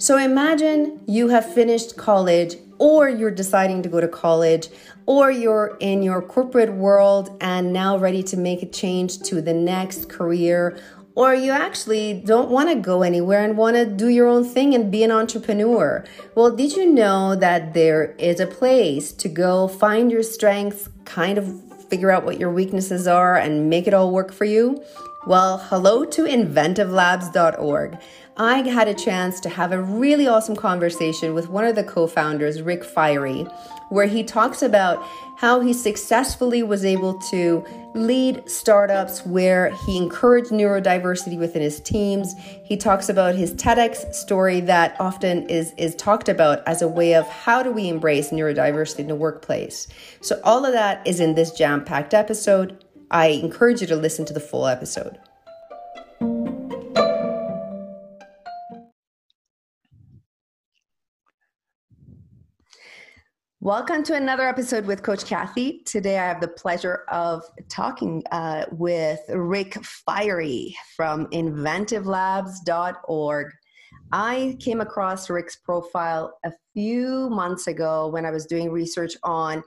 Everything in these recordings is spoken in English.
So imagine you have finished college, or you're deciding to go to college, or you're in your corporate world and now ready to make a change to the next career, or you actually don't want to go anywhere and want to do your own thing and be an entrepreneur. Well, did you know that there is a place to go find your strengths, kind of figure out what your weaknesses are, and make it all work for you? Well, hello to inventivelabs.org. I had a chance to have a really awesome conversation with one of the co founders, Rick Fiery, where he talks about how he successfully was able to lead startups where he encouraged neurodiversity within his teams. He talks about his TEDx story that often is, is talked about as a way of how do we embrace neurodiversity in the workplace. So, all of that is in this jam packed episode. I encourage you to listen to the full episode. Welcome to another episode with Coach Kathy. Today I have the pleasure of talking uh, with Rick Fiery from inventivelabs.org. I came across Rick's profile a few months ago when I was doing research on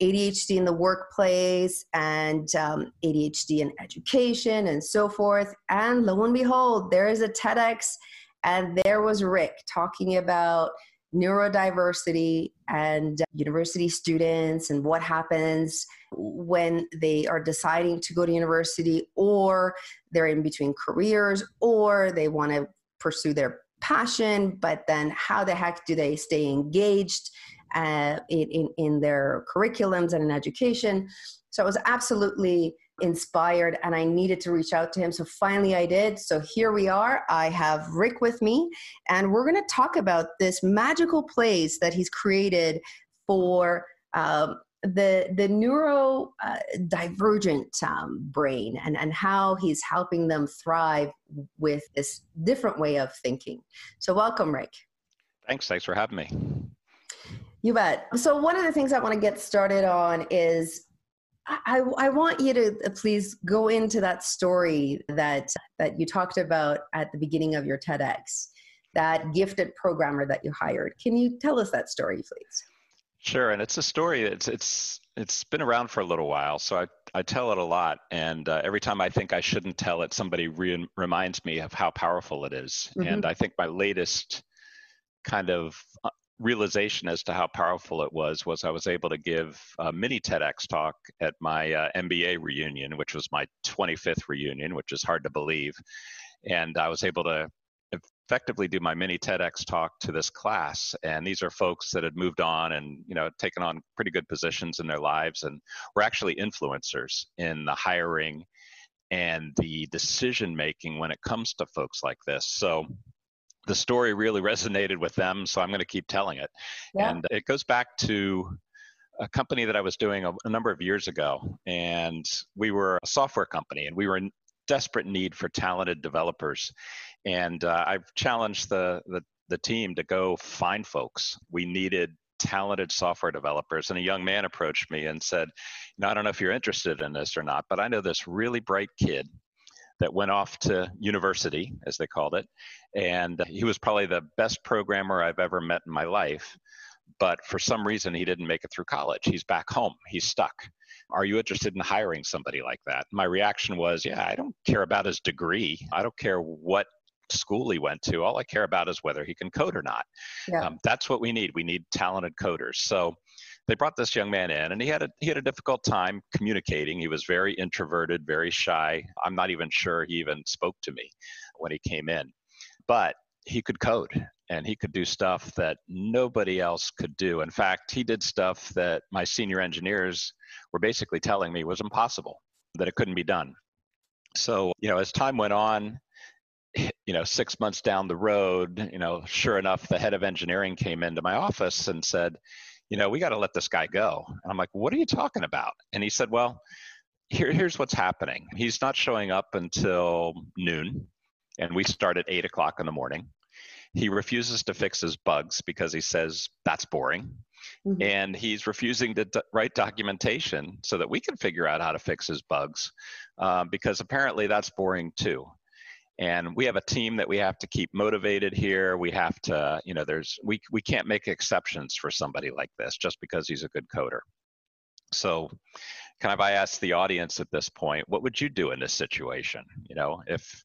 ADHD in the workplace and um, ADHD in education and so forth. And lo and behold, there is a TEDx, and there was Rick talking about neurodiversity and university students and what happens when they are deciding to go to university or they're in between careers or they want to pursue their passion but then how the heck do they stay engaged uh, in, in, in their curriculums and in education? So it was absolutely inspired and I needed to reach out to him. So finally I did. So here we are. I have Rick with me and we're going to talk about this magical place that he's created for um, the the neurodivergent uh, um, brain and and how he's helping them thrive with this different way of thinking. So welcome, Rick. Thanks. Thanks for having me. You bet. So one of the things I want to get started on is I, I want you to uh, please go into that story that that you talked about at the beginning of your TEDx, that gifted programmer that you hired. Can you tell us that story, please? Sure, and it's a story. It's it's it's been around for a little while, so I I tell it a lot, and uh, every time I think I shouldn't tell it, somebody re- reminds me of how powerful it is. Mm-hmm. And I think my latest kind of uh, realization as to how powerful it was was I was able to give a mini TEDx talk at my uh, MBA reunion, which was my 25th reunion, which is hard to believe. And I was able to effectively do my mini TEDx talk to this class. And these are folks that had moved on and, you know, taken on pretty good positions in their lives and were actually influencers in the hiring and the decision making when it comes to folks like this. So the story really resonated with them, so I'm going to keep telling it. Yeah. And it goes back to a company that I was doing a, a, number of years ago, and we were a software company, and we were in desperate need for talented developers. And uh, I've challenged the, the the team to go find folks. We needed talented software developers. And a young man approached me and said, you know, I don't know if you're interested in this or not, but I know this really bright kid that went off to university, as they called it. And he was probably the best programmer I've ever met in my life. But for some reason, he didn't make it through college. He's back home, he's stuck. Are you interested in hiring somebody like that? My reaction was, yeah, I don't care about his degree. I don't care what school he went to. All I care about is whether he can code or not. Yeah. Um, that's what we need. We need talented coders. So they brought this young man in and he had a he had a difficult time communicating. He was very introverted very shy. I'm not even sure he even spoke to me when he came in. But he could code and he could do stuff that nobody else could do. In fact he did stuff that my senior engineers were basically telling me was impossible that it couldn't be done. So you know as time went on you know, six months down the road, you know, sure enough, the head of engineering came into my office and said, you know, we got to let this guy go. And I'm like, what are you talking about? And he said, well, here, here's what's happening. He's not showing up until noon, and we start at eight o'clock in the morning. He refuses to fix his bugs because he says that's boring. Mm-hmm. And he's refusing to d- write documentation so that we can figure out how to fix his bugs uh, because apparently that's boring too. And we have a team that we have to keep motivated here. We have to you know there's we we can't make exceptions for somebody like this just because he's a good coder. So kind of i ask the audience at this point what would you do in this situation? You know if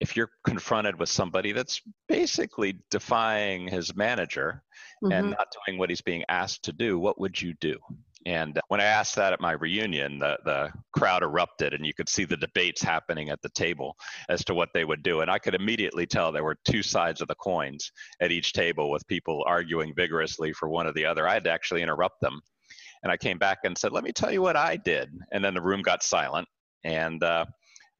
if you're confronted with somebody that's basically defying his manager mm-hmm. and not doing what he's being asked to do what would you do and when I asked that at my reunion, the, the crowd erupted, and you could see the debates happening at the table as to what they would do. And I could immediately tell there were two sides of the coins at each table with people arguing vigorously for one or the other. I had to actually interrupt them. And I came back and said, Let me tell you what I did. And then the room got silent. And uh,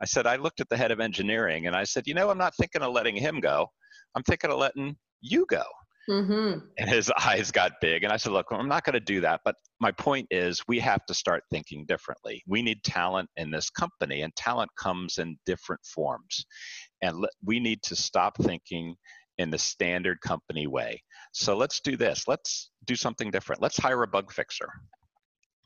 I said, I looked at the head of engineering and I said, You know, I'm not thinking of letting him go. I'm thinking of letting you go. Mm-hmm. And his eyes got big. And I said, Look, I'm not going to do that. But my point is, we have to start thinking differently. We need talent in this company, and talent comes in different forms. And we need to stop thinking in the standard company way. So let's do this. Let's do something different. Let's hire a bug fixer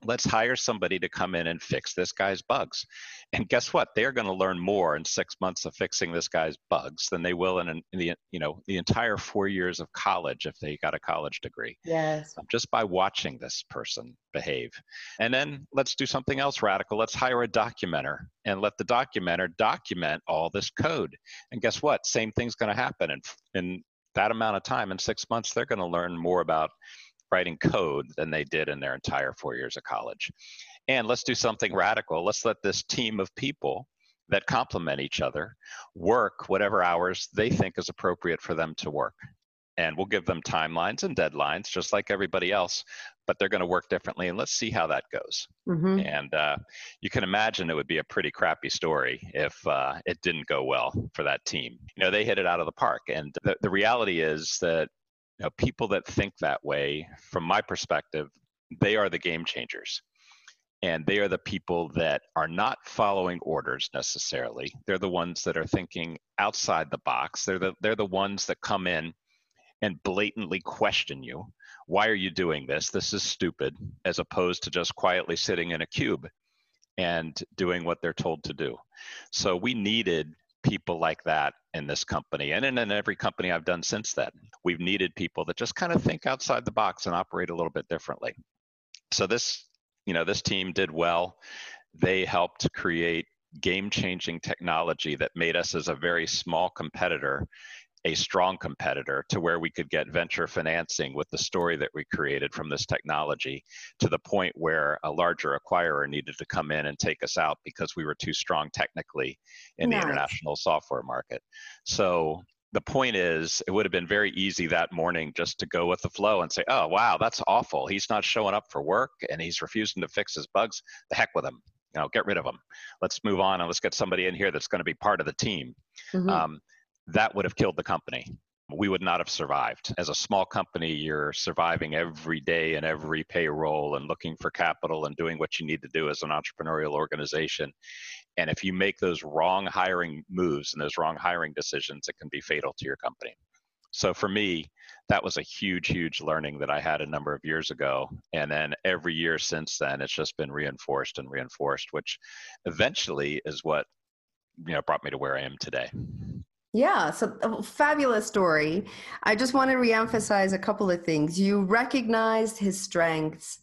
let's hire somebody to come in and fix this guy's bugs. And guess what? They're going to learn more in six months of fixing this guy's bugs than they will in, in, the you know the entire four years of college if they got a college degree. Yes. Um, just by watching this person behave, and then let's do something else radical. Let's hire a documenter and let the documenter document all this code. And guess what? Same thing's going to happen in in that amount of time in six months. They're going to learn more about writing code than they did in their entire four years of college. And let's do something radical. Let's let this team of people that complement each other work whatever hours they think is appropriate for them to work. And we'll give them timelines and deadlines, just like everybody else, but they're going to work differently. And let's see how that goes. Mm-hmm. And uh, you can imagine it would be a pretty crappy story if uh, it didn't go well for that team. You know, they hit it out of the park. And the, the reality is that people that think that way, from my perspective, they are the game changers. And they are the people that are not following orders necessarily. They're the ones that are thinking outside the box. They're the, they're the ones that come in and blatantly question you. Why are you doing this? This is stupid, as opposed to just quietly sitting in a cube and doing what they're told to do. So we needed people like that in this company and in, in every company I've done since then. We've needed people that just kind of think outside the box and operate a little bit differently. So this, you know, this team did well. They helped create game-changing technology that made us as a very small competitor a strong competitor to where we could get venture financing with the story that we created from this technology to the point where a larger acquirer needed to come in and take us out because we were too strong technically in nice. the international software market. So the point is, it would have been very easy that morning just to go with the flow and say, oh, wow, that's awful. He's not showing up for work and he's refusing to fix his bugs. The heck with him. You know, get rid of him. Let's move on and let's get somebody in here that's going to be part of the team. Mm-hmm. Um, that would have killed the company. We would not have survived. As a small company, you're surviving every day and every payroll and looking for capital and doing what you need to do as an entrepreneurial organization. And if you make those wrong hiring moves and those wrong hiring decisions, it can be fatal to your company. So for me, that was a huge, huge learning that I had a number of years ago. And then every year since then, it's just been reinforced and reinforced, which eventually is what you know brought me to where I am today. Yeah, so uh, fabulous story. I just want to reemphasize a couple of things. You recognized his strengths.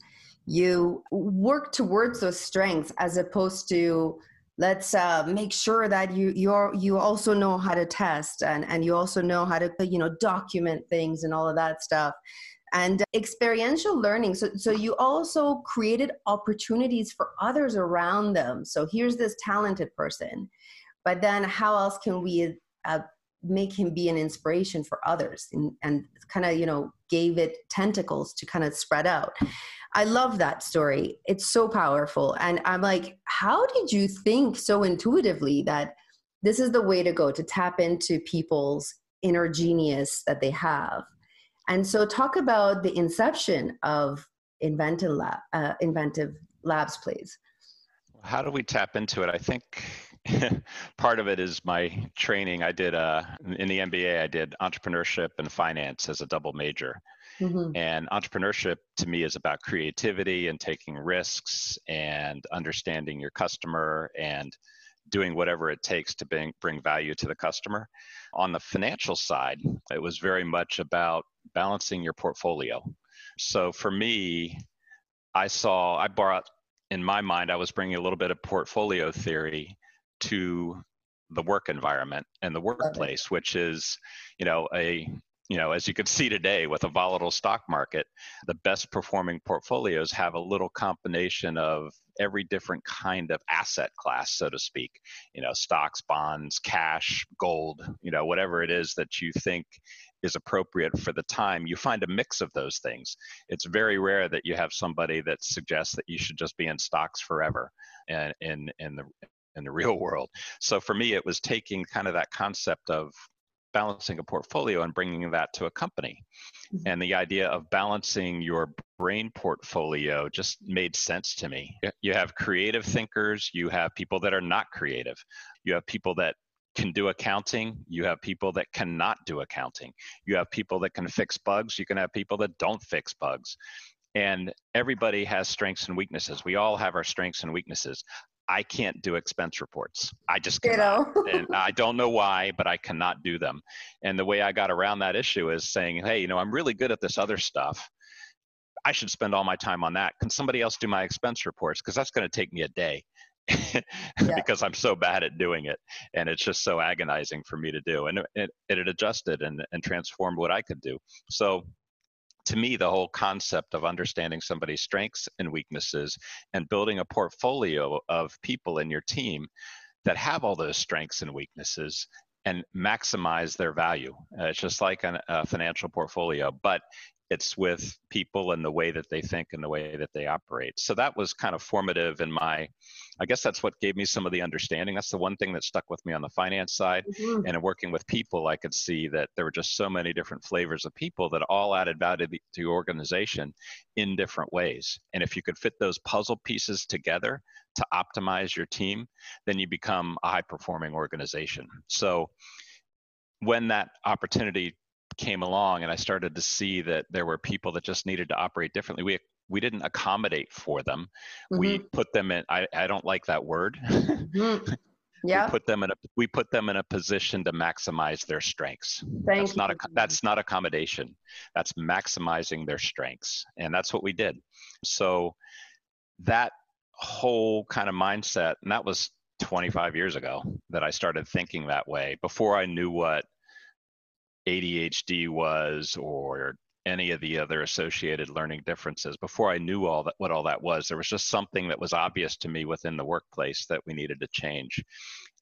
You work towards those strengths as opposed to let's uh, make sure that you you you also know how to test and and you also know how to you know document things and all of that stuff and experiential learning so so you also created opportunities for others around them so here's this talented person but then how else can we uh, make him be an inspiration for others and, and kind of you know gave it tentacles to kind of spread out. I love that story. It's so powerful. And i'm like how did you think so intuitively that this is the way to go to tap into people's inner genius that they have? And so talk about the inception of inventive, lab, uh, inventive labs please. How do we tap into it? I think part of it is my training. I did uh, in the MBA. I did entrepreneurship and finance as a double major. Mm-hmm. And entrepreneurship to me is about creativity and taking risks and understanding your customer and doing whatever it takes to bring, bring value to the customer. On the financial side, it was very much about balancing your portfolio. So for me, I saw, I brought, in my mind, I was bringing a little bit of portfolio theory to the work environment and the workplace, which is, you know, a you know, as you can see today with a volatile stock market, the best performing portfolios have a little combination of every different kind of asset class, so to speak. You know, stocks, bonds, cash, gold, you know, whatever it is that you think is appropriate for the time, you find a mix of those things. It's very rare that you have somebody that suggests that you should just be in stocks forever and in in the in the real world. So for me, it was taking kind of that concept of balancing a portfolio and bringing that to a company. Mm-hmm. And the idea of balancing your brain portfolio just made sense to me. You have creative thinkers, you have people that are not creative, you have people that can do accounting, you have people that cannot do accounting, you have people that can fix bugs, you can have people that don't fix bugs. And everybody has strengths and weaknesses. We all have our strengths and weaknesses. I can't do expense reports. I just cannot. and I don't know why, but I cannot do them. And the way I got around that issue is saying, hey, you know, I'm really good at this other stuff. I should spend all my time on that. Can somebody else do my expense reports? Because that's going to take me a day. because I'm so bad at doing it, and it's just so agonizing for me to do. And it, it, it adjusted and, and transformed what I could do. So to me, the whole concept of understanding somebody's strengths and weaknesses and building a portfolio of people in your team that have all those strengths and weaknesses and maximize their value. Uh, it's just like an, a financial portfolio, but it's with people and the way that they think and the way that they operate. So that was kind of formative in my, I guess that's what gave me some of the understanding. That's the one thing that stuck with me on the finance side. Mm-hmm. And in working with people, I could see that there were just so many different flavors of people that all added value to the organization in different ways. And if you could fit those puzzle pieces together to optimize your team, then you become a high performing organization. So when that opportunity came along and I started to see that there were people that just needed to operate differently. We we didn't accommodate for them. Mm-hmm. We put them in I, I don't like that word. mm-hmm. Yeah. We put them in a we put them in a position to maximize their strengths. Thank that's you. not a that's not accommodation. That's maximizing their strengths. And that's what we did. So that whole kind of mindset, and that was 25 years ago that I started thinking that way before I knew what ADHD was or any of the other associated learning differences before i knew all that what all that was there was just something that was obvious to me within the workplace that we needed to change.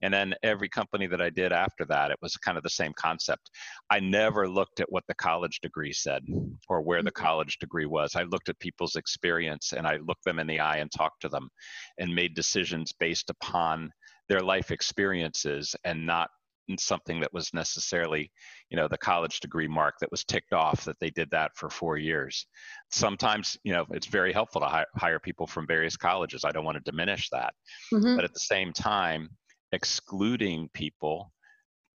And then every company that i did after that it was kind of the same concept. I never looked at what the college degree said or where the mm-hmm. college degree was. I looked at people's experience and i looked them in the eye and talked to them and made decisions based upon their life experiences and not something that was necessarily you know the college degree mark that was ticked off that they did that for four years sometimes you know it's very helpful to hi- hire people from various colleges i don't want to diminish that mm-hmm. but at the same time excluding people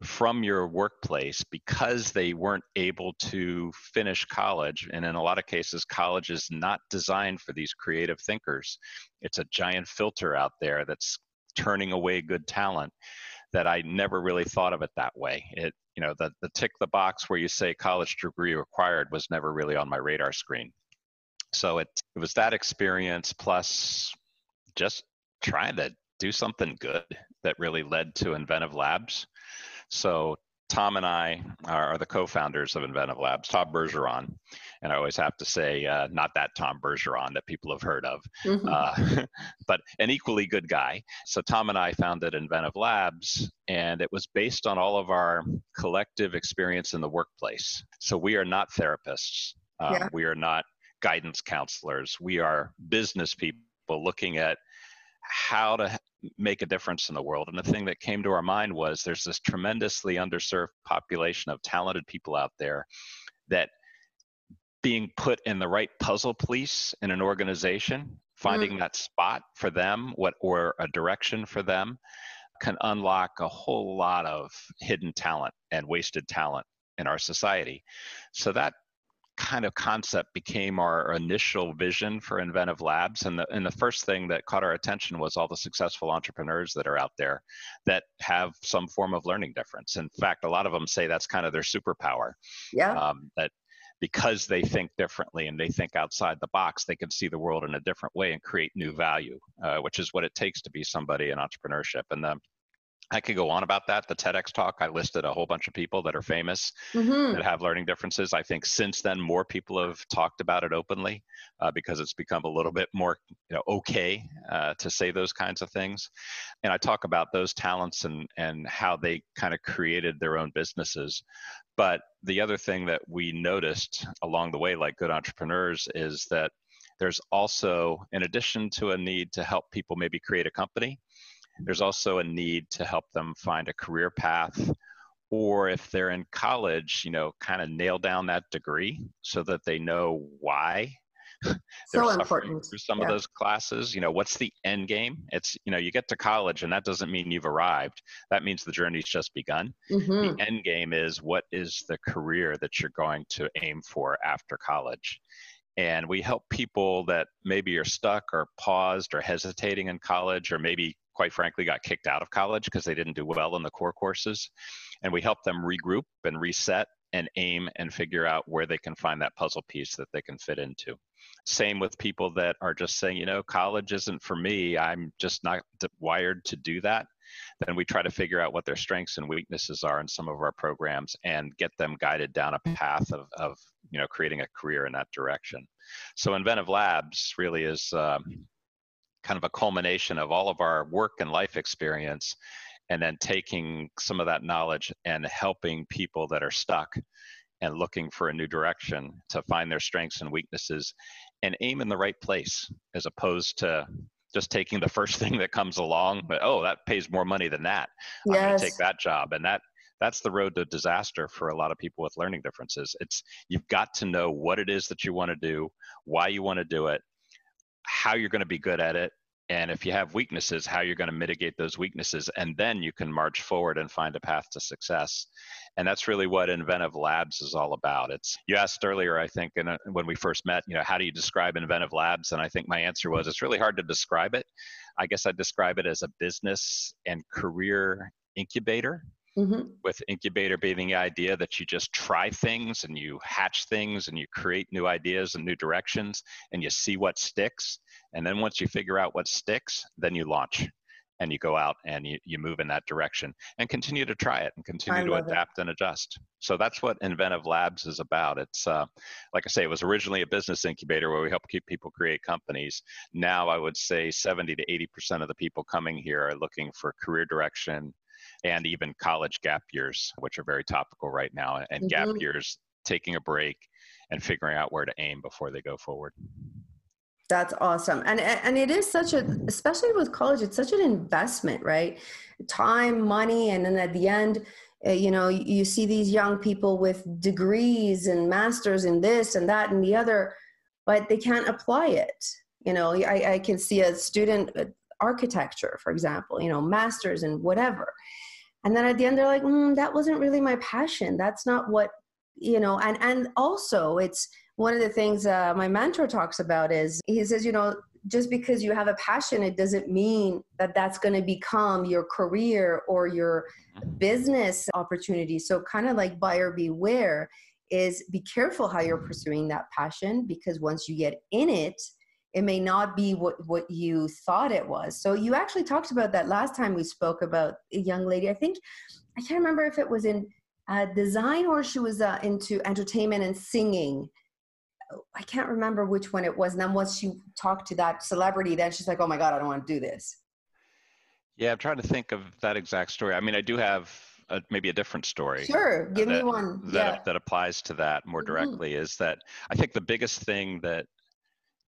from your workplace because they weren't able to finish college. And in a lot of cases, college is not designed for these creative thinkers. It's a giant filter out there that's turning away good talent that I never really thought of it that way. It, you know, the, the tick the box where you say college degree required was never really on my radar screen. So it, it was that experience plus just trying to do something good that really led to Inventive Labs. So Tom and I are, the co-founders of Inventive Labs. Tom Bergeron, and I always have to say, uh, not that Tom Bergeron that people have heard of, mm-hmm. uh, but an equally good guy. So Tom and I founded Inventive Labs, and it was based on all of our collective experience in the workplace. So we are not therapists. Um, yeah. We are not guidance counselors. We are business people looking at how to make a difference in the world. And the thing that came to our mind was there's this tremendously underserved population of talented people out there that being put in the right puzzle piece in an organization, finding mm. that spot for them, what or a direction for them, can unlock a whole lot of hidden talent and wasted talent in our society. So that kind of concept became our initial vision for inventive labs and the, and the first thing that caught our attention was all the successful entrepreneurs that are out there that have some form of learning difference in fact a lot of them say that's kind of their superpower yeah um, that because they think differently and they think outside the box, they can see the world in a different way and create new value, uh, which is what it takes to be somebody in entrepreneurship. And the, I could go on about that. The TEDx talk, I listed a whole bunch of people that are famous mm-hmm. that have learning differences. I think since then, more people have talked about it openly uh, because it's become a little bit more you know, okay uh, to say those kinds of things. And I talk about those talents and, and how they kind of created their own businesses. But the other thing that we noticed along the way, like good entrepreneurs, is that there's also, in addition to a need to help people maybe create a company, there's also a need to help them find a career path or if they're in college, you know, kind of nail down that degree so that they know why so important through some yeah. of those classes. You know, what's the end game? It's you know, you get to college, and that doesn't mean you've arrived. That means the journey's just begun. Mm-hmm. The end game is what is the career that you're going to aim for after college. And we help people that maybe are stuck or paused or hesitating in college, or maybe quite frankly got kicked out of college because they didn't do well in the core courses. And we help them regroup and reset and aim and figure out where they can find that puzzle piece that they can fit into. Same with people that are just saying, you know, college isn't for me. I'm just not wired to do that. Then we try to figure out what their strengths and weaknesses are in some of our programs and get them guided down a path of, of you know, creating a career in that direction. So Inventive Labs really is um, kind of a culmination of all of our work and life experience and then taking some of that knowledge and helping people that are stuck and looking for a new direction to find their strengths and weaknesses and aim in the right place as opposed to just taking the first thing that comes along but oh that pays more money than that. I'm going to take that job. And that that's the road to disaster for a lot of people with learning differences. It's you've got to know what it is that you want to do why you want to do it how you're going to be good at it and if you have weaknesses how you're going to mitigate those weaknesses and then you can march forward and find a path to success. And that's really what inventive labs is all about. It's you asked earlier i think when we first met you know how do you describe inventive labs? And i think my answer was it's really hard to describe it. I guess i describe it as a business and career incubator Mm-hmm. with incubator being the idea that you just try things and you hatch things and you create new ideas and new directions and you see what sticks and then once you figure out what sticks then you launch and you go out and you, you move in that direction and continue to try it and continue to adapt it. and adjust so that's what inventive labs is about it's uh, like i say it was originally a business incubator where we help keep people create companies now i would say 70 to 80 percent of the people coming here are looking for career direction and even college gap years, which are very topical right now, and mm-hmm. gap years taking a break and figuring out where to aim before they go forward. That's awesome. And and it is such a especially with college it's such an investment, right? Time, money and then at the end uh, you know you see these young people with degrees and masters in this and that and the other but they can't apply it you know i, I can see a student architecture for example you know masters and whatever and then at the end they're like mm, that wasn't really my passion. That's not what you know and and also it's one of the things uh, my mentor talks about is he says you know just because you have a passion it doesn't mean that that's going to become your career or your business opportunity. So kind of like buyer beware is be careful how you're pursuing that passion because once you get in it it may not be what, what you thought it was. So you actually talked about that last time we spoke about a young lady. I think I can't remember if it was in uh, design or she was uh, into entertainment and singing. I can't remember which one it was. And then once she talked to that celebrity, then she's like, "Oh my god, I don't want to do this." Yeah, I'm trying to think of that exact story. I mean, I do have a, maybe a different story. Sure, give that, me one. That yeah. that applies to that more mm-hmm. directly mm-hmm. is that I think the biggest thing that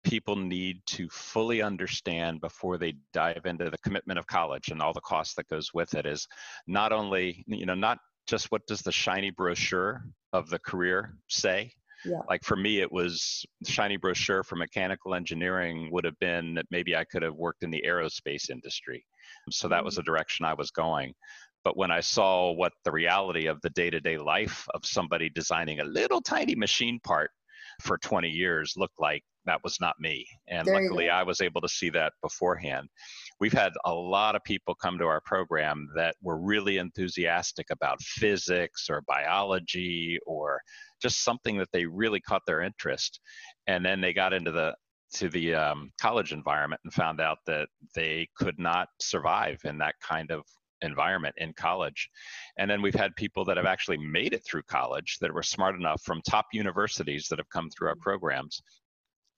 people need to fully understand before they dive into the commitment of college and all the costs that goes with it is not only you know not just what does the shiny brochure of the career say yeah. like for me it was shiny brochure for mechanical engineering would have been that maybe i could have worked in the aerospace industry so that was mm-hmm. the direction i was going but when i saw what the reality of the day-to-day life of somebody designing a little tiny machine part for 20 years looked like that was not me. And There luckily. I was able to see that beforehand. We've had a lot of people come to our program that were really enthusiastic about physics or biology or just something that they really caught their interest. And then they got into the to the um, college environment and found out that they could not survive in that kind of environment in college. And then we've had people that have actually made it through college that were smart enough from top universities that have come through our programs.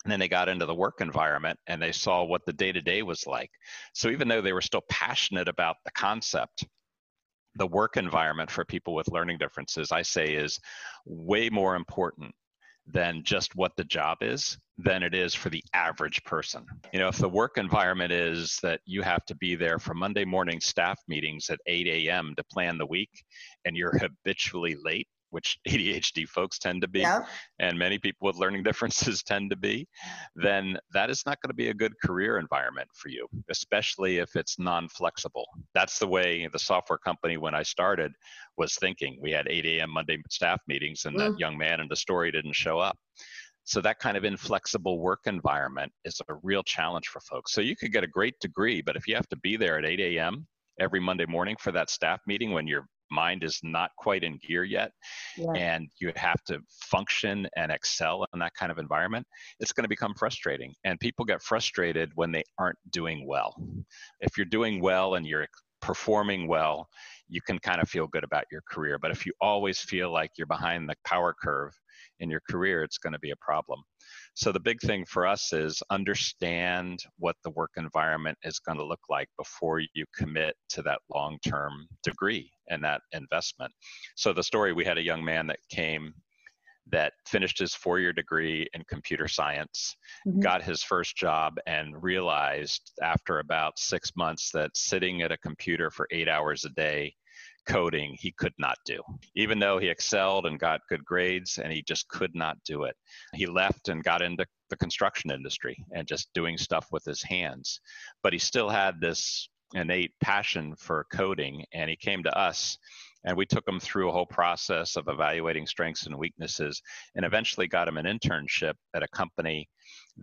And then they got into the work environment and they saw what the day to day was like. So even though they were still passionate about the concept, the work environment for people with learning differences, I say, is way more important than just what the job is than it is for the average person. You know, if the work environment is that you have to be there for Monday morning staff meetings at 8 a.m. to plan the week and you're habitually late, which ADHD folks tend to be, Yeah. and many people with learning differences tend to be, then that is not going to be a good career environment for you, especially if it's non flexible. That's the way the software company, when I started, was thinking. We had 8 a.m. Monday staff meetings, and that Mm. young man in the story didn't show up. So, that kind of inflexible work environment is a real challenge for folks. So, you could get a great degree, but if you have to be there at 8 a.m. every Monday morning for that staff meeting when your mind is not quite in gear yet, Yeah. and you have to function and excel in that kind of environment, it's going to become frustrating. And people get frustrated when they aren't doing well. If you're doing well and you're performing well, you can kind of feel good about your career. But if you always feel like you're behind the power curve in your career, it's going to be a problem. So the big thing for us is understand what the work environment is going to look like before you commit to that long-term degree and that investment. So the story we had a young man that came that finished his four-year degree in computer science, Mhm. got his first job and realized after about 6 months that sitting at a computer for 8 hours a day coding he could not do. Even though he excelled and got good grades and he just could not do it. He left and got into the construction industry and just doing stuff with his hands. But he still had this innate passion for coding and he came to us and we took him through a whole process of evaluating strengths and weaknesses and eventually got him an internship at a company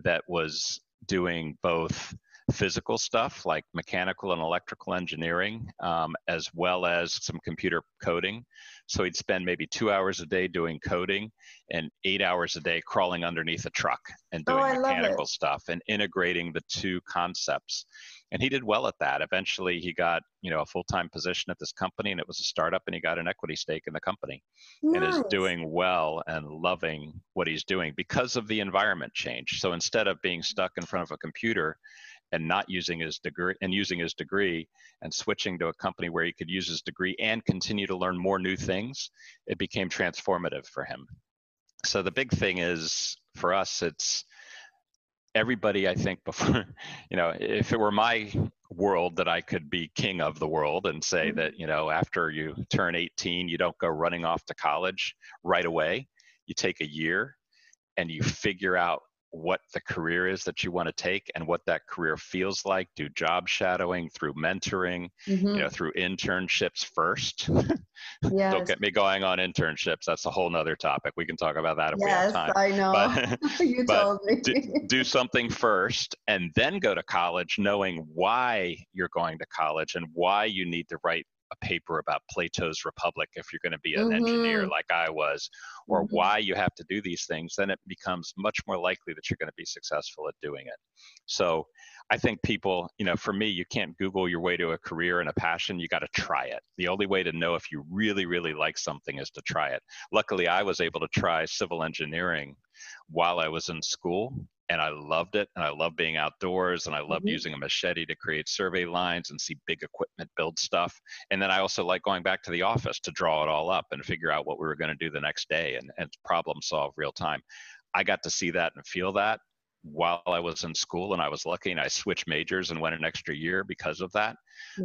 that was doing both physical stuff like mechanical and electrical engineering, um, as well as some computer coding. So he'd spend maybe two hours a day doing coding and eight hours a day crawling underneath a truck and Oh, doing it. mechanical stuff and integrating the two concepts. And he did well at that. Eventually, he got you know a full-time position at this company, and it was a startup, and he got an equity stake in the company and is doing well and loving what he's doing because of the environment change. So instead of being stuck in front of a computer and not using his degree and using his degree and switching to a company where he could use his degree and continue to learn more new things, it became transformative for him. So the big thing is for us, it's everybody, I think, before, you know, if it were my world that I could be king of the world and say Mhm. that, you know, after you turn 18, you don't go running off to college right away. You take a year and you figure out what the career is that you want to take and what that career feels like do job shadowing through mentoring Mhm. you know through internships first Yes. don't get me going on internships that's a whole nother topic we can talk about that if we yes, have time I know. but you but told me. do, do something first and then go to college knowing why you're going to college and why you need to write a paper about Plato's Republic if you're going to be an engineer Mhm. like I was, or Mhm. why you have to do these things, then it becomes much more likely that you're going to be successful at doing it. So I think people, you know, for me, you can't Google your way to a career and a passion. You got to try it. The only way to know if you really, really like something is to try it. Luckily, I was able to try civil engineering while I was in school. And I loved it. And I love being outdoors. And I love Mhm. using a machete to create survey lines and see big equipment build stuff. And then I also like going back to the office to draw it all up and figure out what we were going to do the next day and, and problem solve real time. I got to see that and feel that while I was in school. And I was lucky and I switched majors and went an extra year because of that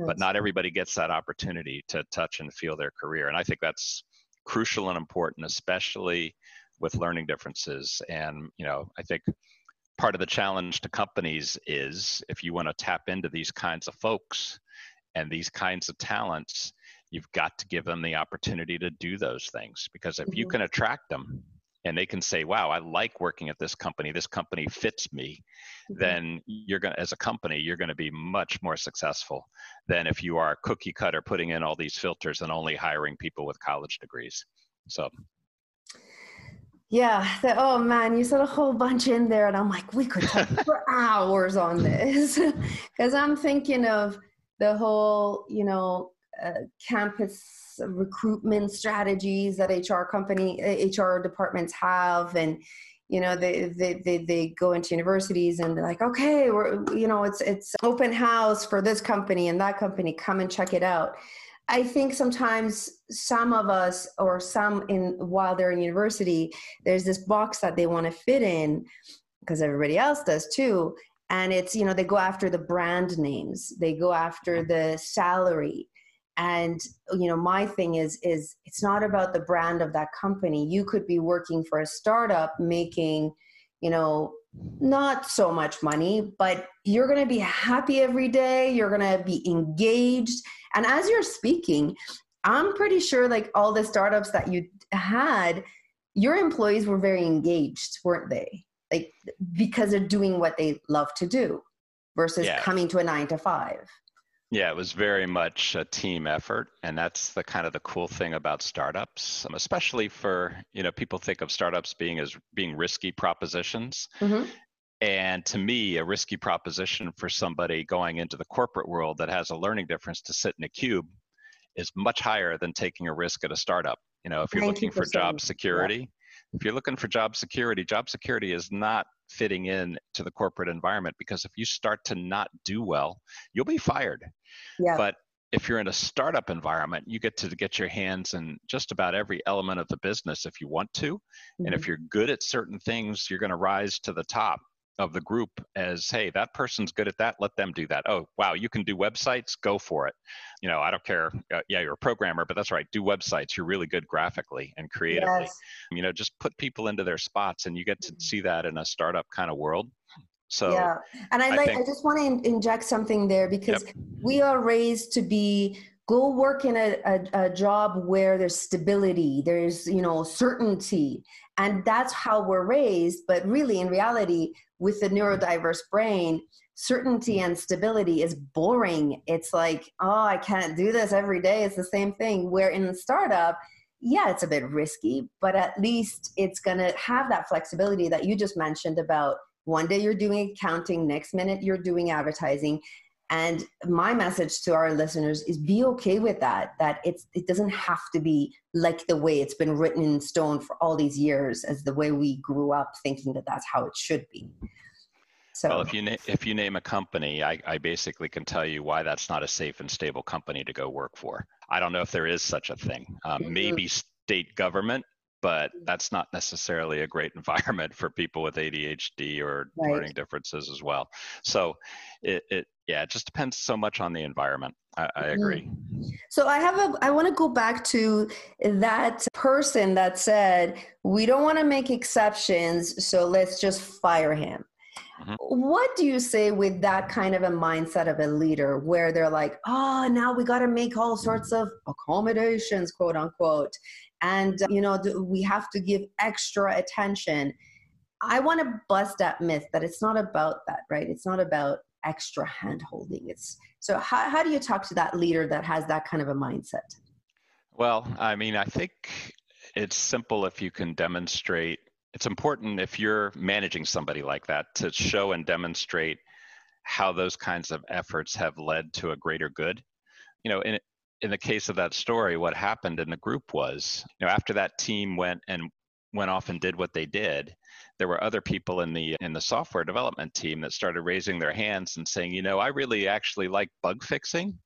but not everybody gets that opportunity to touch and feel their career and i think that's crucial and important especially with learning differences and you know i think part of the challenge to companies is if you want to tap into these kinds of folks and these kinds of talents you've got to give them the opportunity to do those things because if you Mhm. can attract them and they can say wow i like working at this company this company fits me mm-hmm. then you're going to as a company you're going to be much more successful than if you are cookie cutter putting in all these filters and only hiring people with college degrees so yeah the, oh man you said a whole bunch in there and i'm like we could talk for hours on this. Because i'm thinking of the whole you know uh, campus recruitment strategies that hr company hr departments have and you know they, they they they go into universities and they're like okay we're you know it's it's open house for this company and that company come and check it out I think sometimes some of us or some in while they're in university, there's this box that they want to fit in because everybody else does too. And it's, you know, they go after the brand names, they go after the salary. And you know, my thing is is it's not about the brand of that company. You could be working for a startup making, you know, not so much money, but you're going to be happy every day. You're going to be engaged. And as you're speaking, I'm pretty sure like all the startups that you had, your employees were very engaged, weren't they? Like because they're doing what they love to do versus yeah. coming to a nine to five. Yeah, it was very much a team effort, and that's the kind of the cool thing about startups, um, especially for you know people think of startups being as being risky propositions. Mm-hmm. And to me, a risky proposition for somebody going into the corporate world that has a learning difference to sit in a cube is much higher than taking a risk at a startup. You know, if you're looking for job security. If you're looking for job security, job security is not fitting in to the corporate environment because if you start to not do well, you'll be fired. Yeah. But if you're in a startup environment, you get to get your hands in just about every element of the business if you want to. Mm-hmm. And if mm-hmm. you're good at certain things, you're going to rise to the top of the group as hey that person's good at that let them do that oh wow you can do websites go for it you know i don't care uh, yeah you're a programmer but that's right do websites you're really good graphically and creatively yes. you know just put people into their spots and you get to mm-hmm. see that in a startup kind of world so yeah and i, I like think, i just want to in- inject something there because yep. we are raised to be go work in a, a, a, job where there's stability there's you know certainty. And that's how we're raised. But really in reality with the neurodiverse brain certainty and stability is boring. It's like oh i can't do this every day. It's the same thing. Where in the startup yeah it's a bit risky but at least it's going to have that flexibility that you just mentioned about one day you're doing accounting next minute you're doing advertising and my message to our listeners is be okay with that that it's it doesn't have to be like the way it's been written in stone for all these years as the way we grew up thinking that that's how it should be so well, if you na- if you name a company, I, I basically can tell you why that's not a safe and stable company to go work for. I don't know if there is such a thing. Um, mm-hmm. Maybe state government but that's not necessarily a great environment for people with ADHD or right. learning differences as well. So it, it, yeah, it just depends so much on the environment. I, I mm-hmm. agree. So I have a, I want to go back to that person that said, we don't want to make exceptions, so let's just fire him. Mm-hmm. What do you say with that kind of a mindset of a leader where they're like, oh, now we got to make all sorts of accommodations, quote unquote, and you know we have to give extra attention i want to bust that myth that it's not about that right it's not about extra hand holding. It's so how, how do you talk to that leader that has that kind of a mindset? Well i mean i think it's simple if you can demonstrate it's important if you're managing somebody like that to show and demonstrate how those kinds of efforts have led to a greater good. You know in, in the case of that story, what happened in the group was, you know, after that team went and went off and did what they did, there were other people in the in the software development team that started raising their hands and saying, you know, I really actually like bug fixing.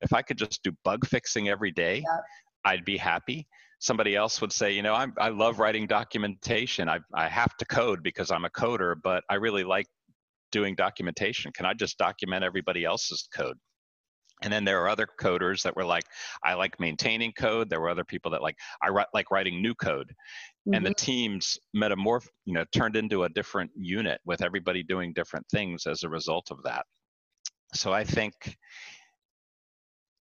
If I could just do bug fixing every day, yeah. I'd be happy. Somebody else would say, you know, I'm, I love writing documentation. I, I have to code because I'm a coder, but I really like doing documentation. Can I just document everybody else's code? And then there are other coders that were like, I like maintaining code. There were other people that like, I like writing new code. Mm-hmm. And the mm-hmm. teams metamorph, you know, turned into a different unit with everybody doing different things as a result of that. So I think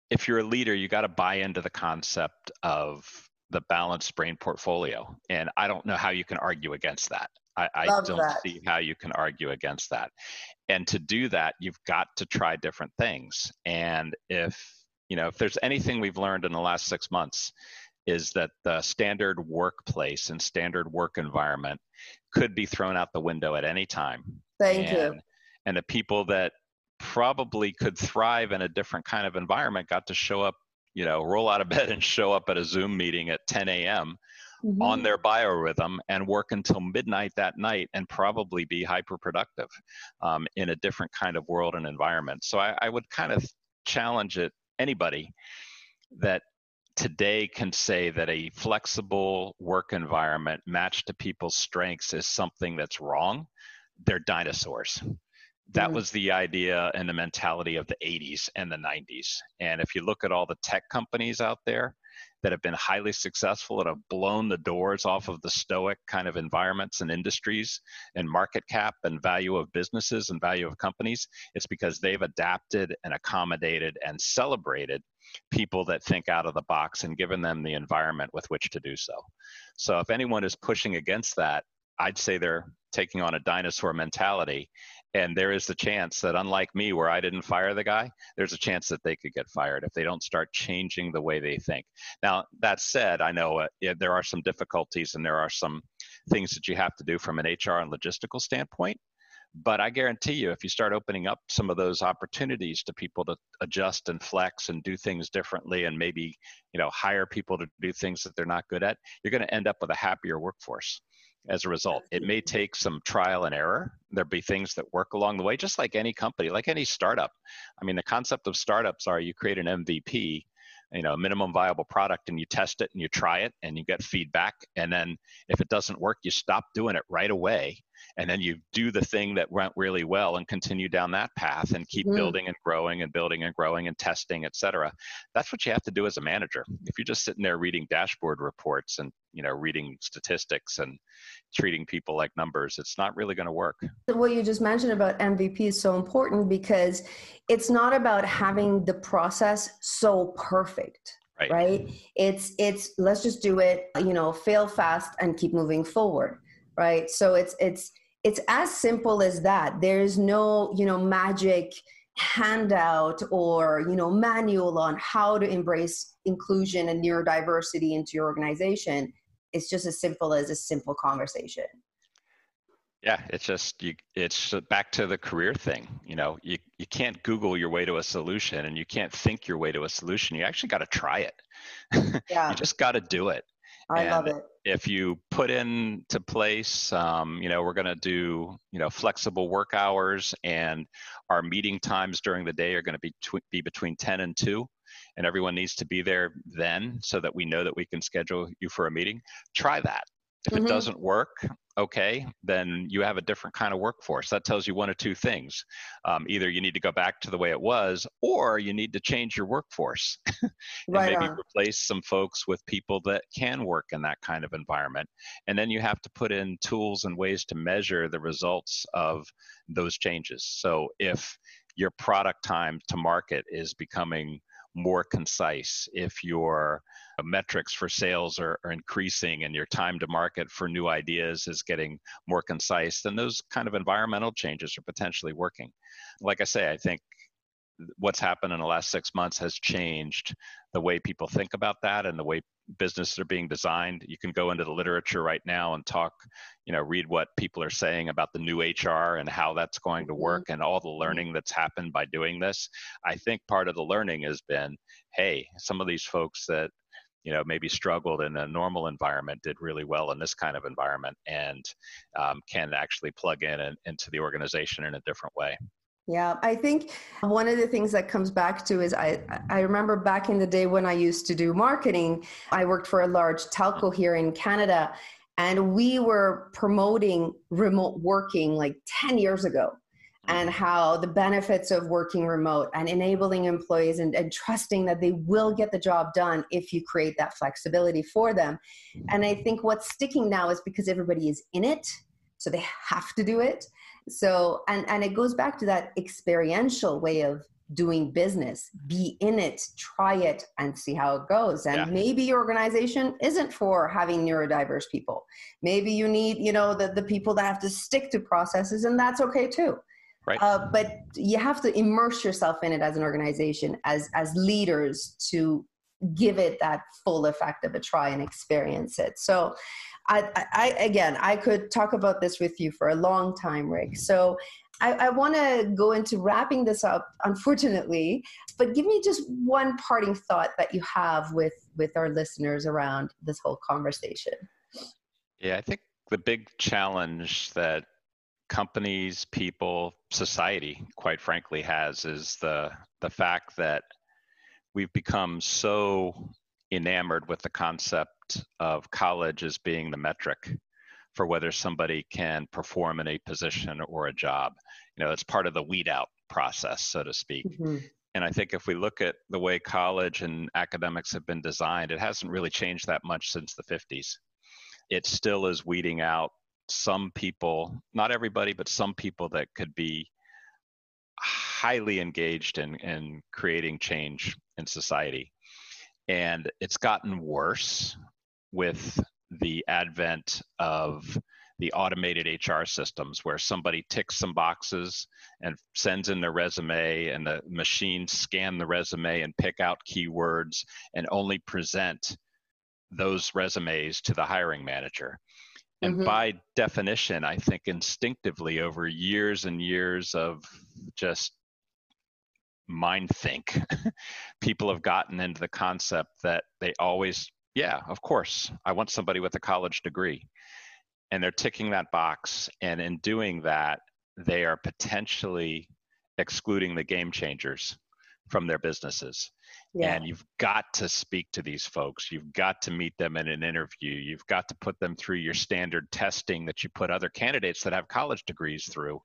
if you're a leader, you got to buy into the concept of the balanced brain portfolio. And I don't know how you can argue against that. I, I don't that. see how you can argue against that. And to do that, you've got to try different things. And if you know, if there's anything we've learned in the last six months, is that the standard workplace and standard work environment could be thrown out the window at any time. Thank and, you. And the people that probably could thrive in a different kind of environment got to show up, you know, roll out of bed and show up at a Zoom meeting at 10 a.m. Mm-hmm. on their biorhythm and work until midnight that night and probably be hyper productive um, in a different kind of world and environment. So I, I would kind of challenge it anybody that today can say that a flexible work environment matched to people's strengths is something that's wrong, they're dinosaurs that mm-hmm. was the idea and the mentality of the 80s and the 90s and if you look at all the tech companies out there that have been highly successful and have blown the doors off of the stoic kind of environments and industries and market cap and value of businesses and value of companies it's because they've adapted and accommodated and celebrated people that think out of the box and given them the environment with which to do so. So if anyone is pushing against that I'd say they're taking on a dinosaur mentality and there is the chance that unlike me where i didn't fire the guy there's a chance that they could get fired if they don't start changing the way they think. Now that said i know uh, there are some difficulties and there are some things that you have to do from an hr and logistical standpoint but i guarantee you if you start opening up some of those opportunities to people to adjust and flex and do things differently and maybe you know hire people to do things that they're not good at you're going to end up with a happier workforce as a result. It may take some trial and error. There'll be things that work along the way, just like any company, like any startup. I mean, the concept of startups are you create an MVP, you know, a minimum viable product, and you test it and you try it and you get feedback. And then if it doesn't work, you stop doing it right away and then you do the thing that went really well and continue down that path and keep mm. building and growing and building and growing and testing et cetera that's what you have to do as a manager if you're just sitting there reading dashboard reports and you know reading statistics and treating people like numbers it's not really going to work what you just mentioned about mvp is so important because it's not about having the process so perfect right. right it's it's let's just do it you know fail fast and keep moving forward right? So it's it's it's as simple as that. There's no you know magic handout or you know manual on how to embrace inclusion and neurodiversity into your organization. It's just as simple as a simple conversation. Yeah it's just you it's back to the career thing you know you, you can't google your way to a solution and you can't think your way to a solution. You actually got to try it. Yeah. you just got to do it I and love it. If you put into place, um, you know, we're going to do, you know, flexible work hours, and our meeting times during the day are going to be tw- be between 10 and 2, and everyone needs to be there then, so that we know that we can schedule you for a meeting. Try that. If mm-hmm. it doesn't work, okay, then you have a different kind of workforce. That tells you one of two things. Um, either you need to go back to the way it was, or you need to change your workforce and right maybe on. replace some folks with people that can work in that kind of environment. And then you have to put in tools and ways to measure the results of those changes. So if your product time to market is becoming more concise, if your uh, metrics for sales are, are, increasing and your time to market for new ideas is getting more concise, then those kind of environmental changes are potentially working. Like I say, I think what's happened in the last six months has changed the way people think about that and the way businesses are being designed. You can go into the literature right now and talk, you know, read what people are saying about the new HR and how that's going to mm-hmm. work and all the learning that's happened by doing this. I think part of the learning has been, hey, some of these folks that you know maybe struggled in a normal environment did really well in this kind of environment and um, can actually plug in and, into the organization in a different way yeah, I think one of the things that comes back to is I, I remember back in the day when I used to do marketing, I worked for a large telco here in Canada, and we were promoting remote working like 10 years ago and mm-hmm. how the benefits of working remote and enabling employees and, and, trusting that they will get the job done if you create that flexibility for them. And I think what's sticking now is because everybody is in it, so they have to do it so and and it goes back to that experiential way of doing business. Be in it try it and see how it goes. And Yeah. maybe your organization isn't for having neurodiverse people. Maybe you need you know the, the people that have to stick to processes and that's okay too. Right. uh, but you have to immerse yourself in it as an organization as as leaders to give it that full effect of a try and experience it. So I, I again i could talk about this with you for a long time rick so I, I want to go into wrapping this up, unfortunately, but give me just one parting thought that you have with with our listeners around this whole conversation. Yeah, I think the big challenge that companies, people, society, quite frankly, has is the the fact that we've become so enamored with the concept of college as being the metric for whether somebody can perform in a position or a job. You know, it's part of the weed out process, so to speak. Mm-hmm. And I think if we look at the way college and academics have been designed, it hasn't really changed that much since the 50s. It still is weeding out some people, not everybody, but some people that could be highly engaged in, in creating change in society. And it's gotten worse with the advent of the automated HR systems where somebody ticks some boxes and sends in their resume and the machines scan the resume and pick out keywords and only present those resumes to the hiring manager. And Mhm. by definition, I think instinctively over years and years of just mind think, people have gotten into the concept that they always, yeah, of course, I want somebody with a college degree. And they're ticking that box. And in doing that, they are potentially excluding the game changers from their businesses. Yeah. And you've got to speak to these folks. You've got to meet them in an interview. You've got to put them through your standard testing that you put other candidates that have college degrees through.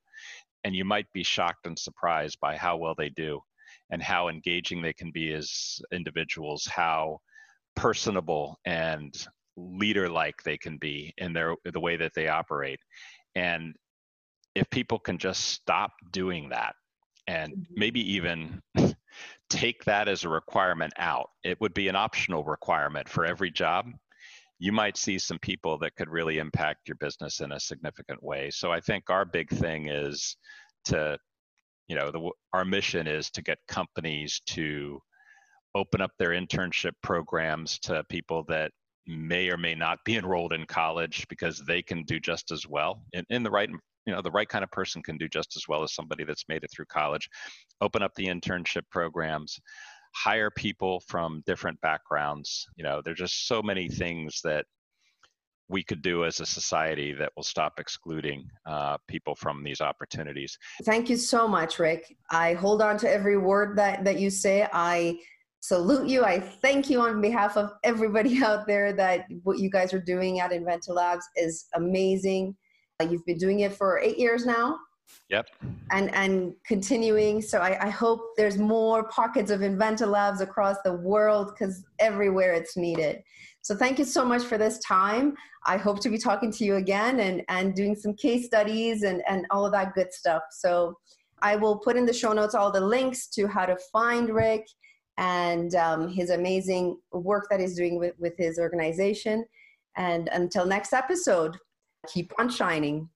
And you might be shocked and surprised by how well they do and how engaging they can be as individuals, how personable and leader like they can be in their the way that they operate. And if people can just stop doing that and Mhm. maybe even take that as a requirement out. It would be an optional requirement for every job. You might see some people that could really impact your business in a significant way. So I think our big thing is to, you know, the, our mission is to get companies to open up their internship programs to people that may or may not be enrolled in college because they can do just as well. In, in the right you know the right kind of person can do just as well as somebody that's made it through college. Open up the internship programs hire people from different backgrounds. You know there's just so many things that we could do as a society that will stop excluding uh, people from these opportunities Thank you so much, Rick. I hold on to every word that, that you say. I salute you. I thank you on behalf of everybody out there that what you guys are doing at Inventa Labs is amazing. Uh, You've been doing it for eight years now yep and, and continuing. So I, I hope there's more pockets of Inventa Labs across the world because everywhere it's needed. So thank you so much for this time. I hope to be talking to you again and, and doing some case studies and, and all of that good stuff. So I will put in the show notes all the links to how to find Rick and um, his amazing work that he's doing with, with his organization. And until next episode, keep on shining.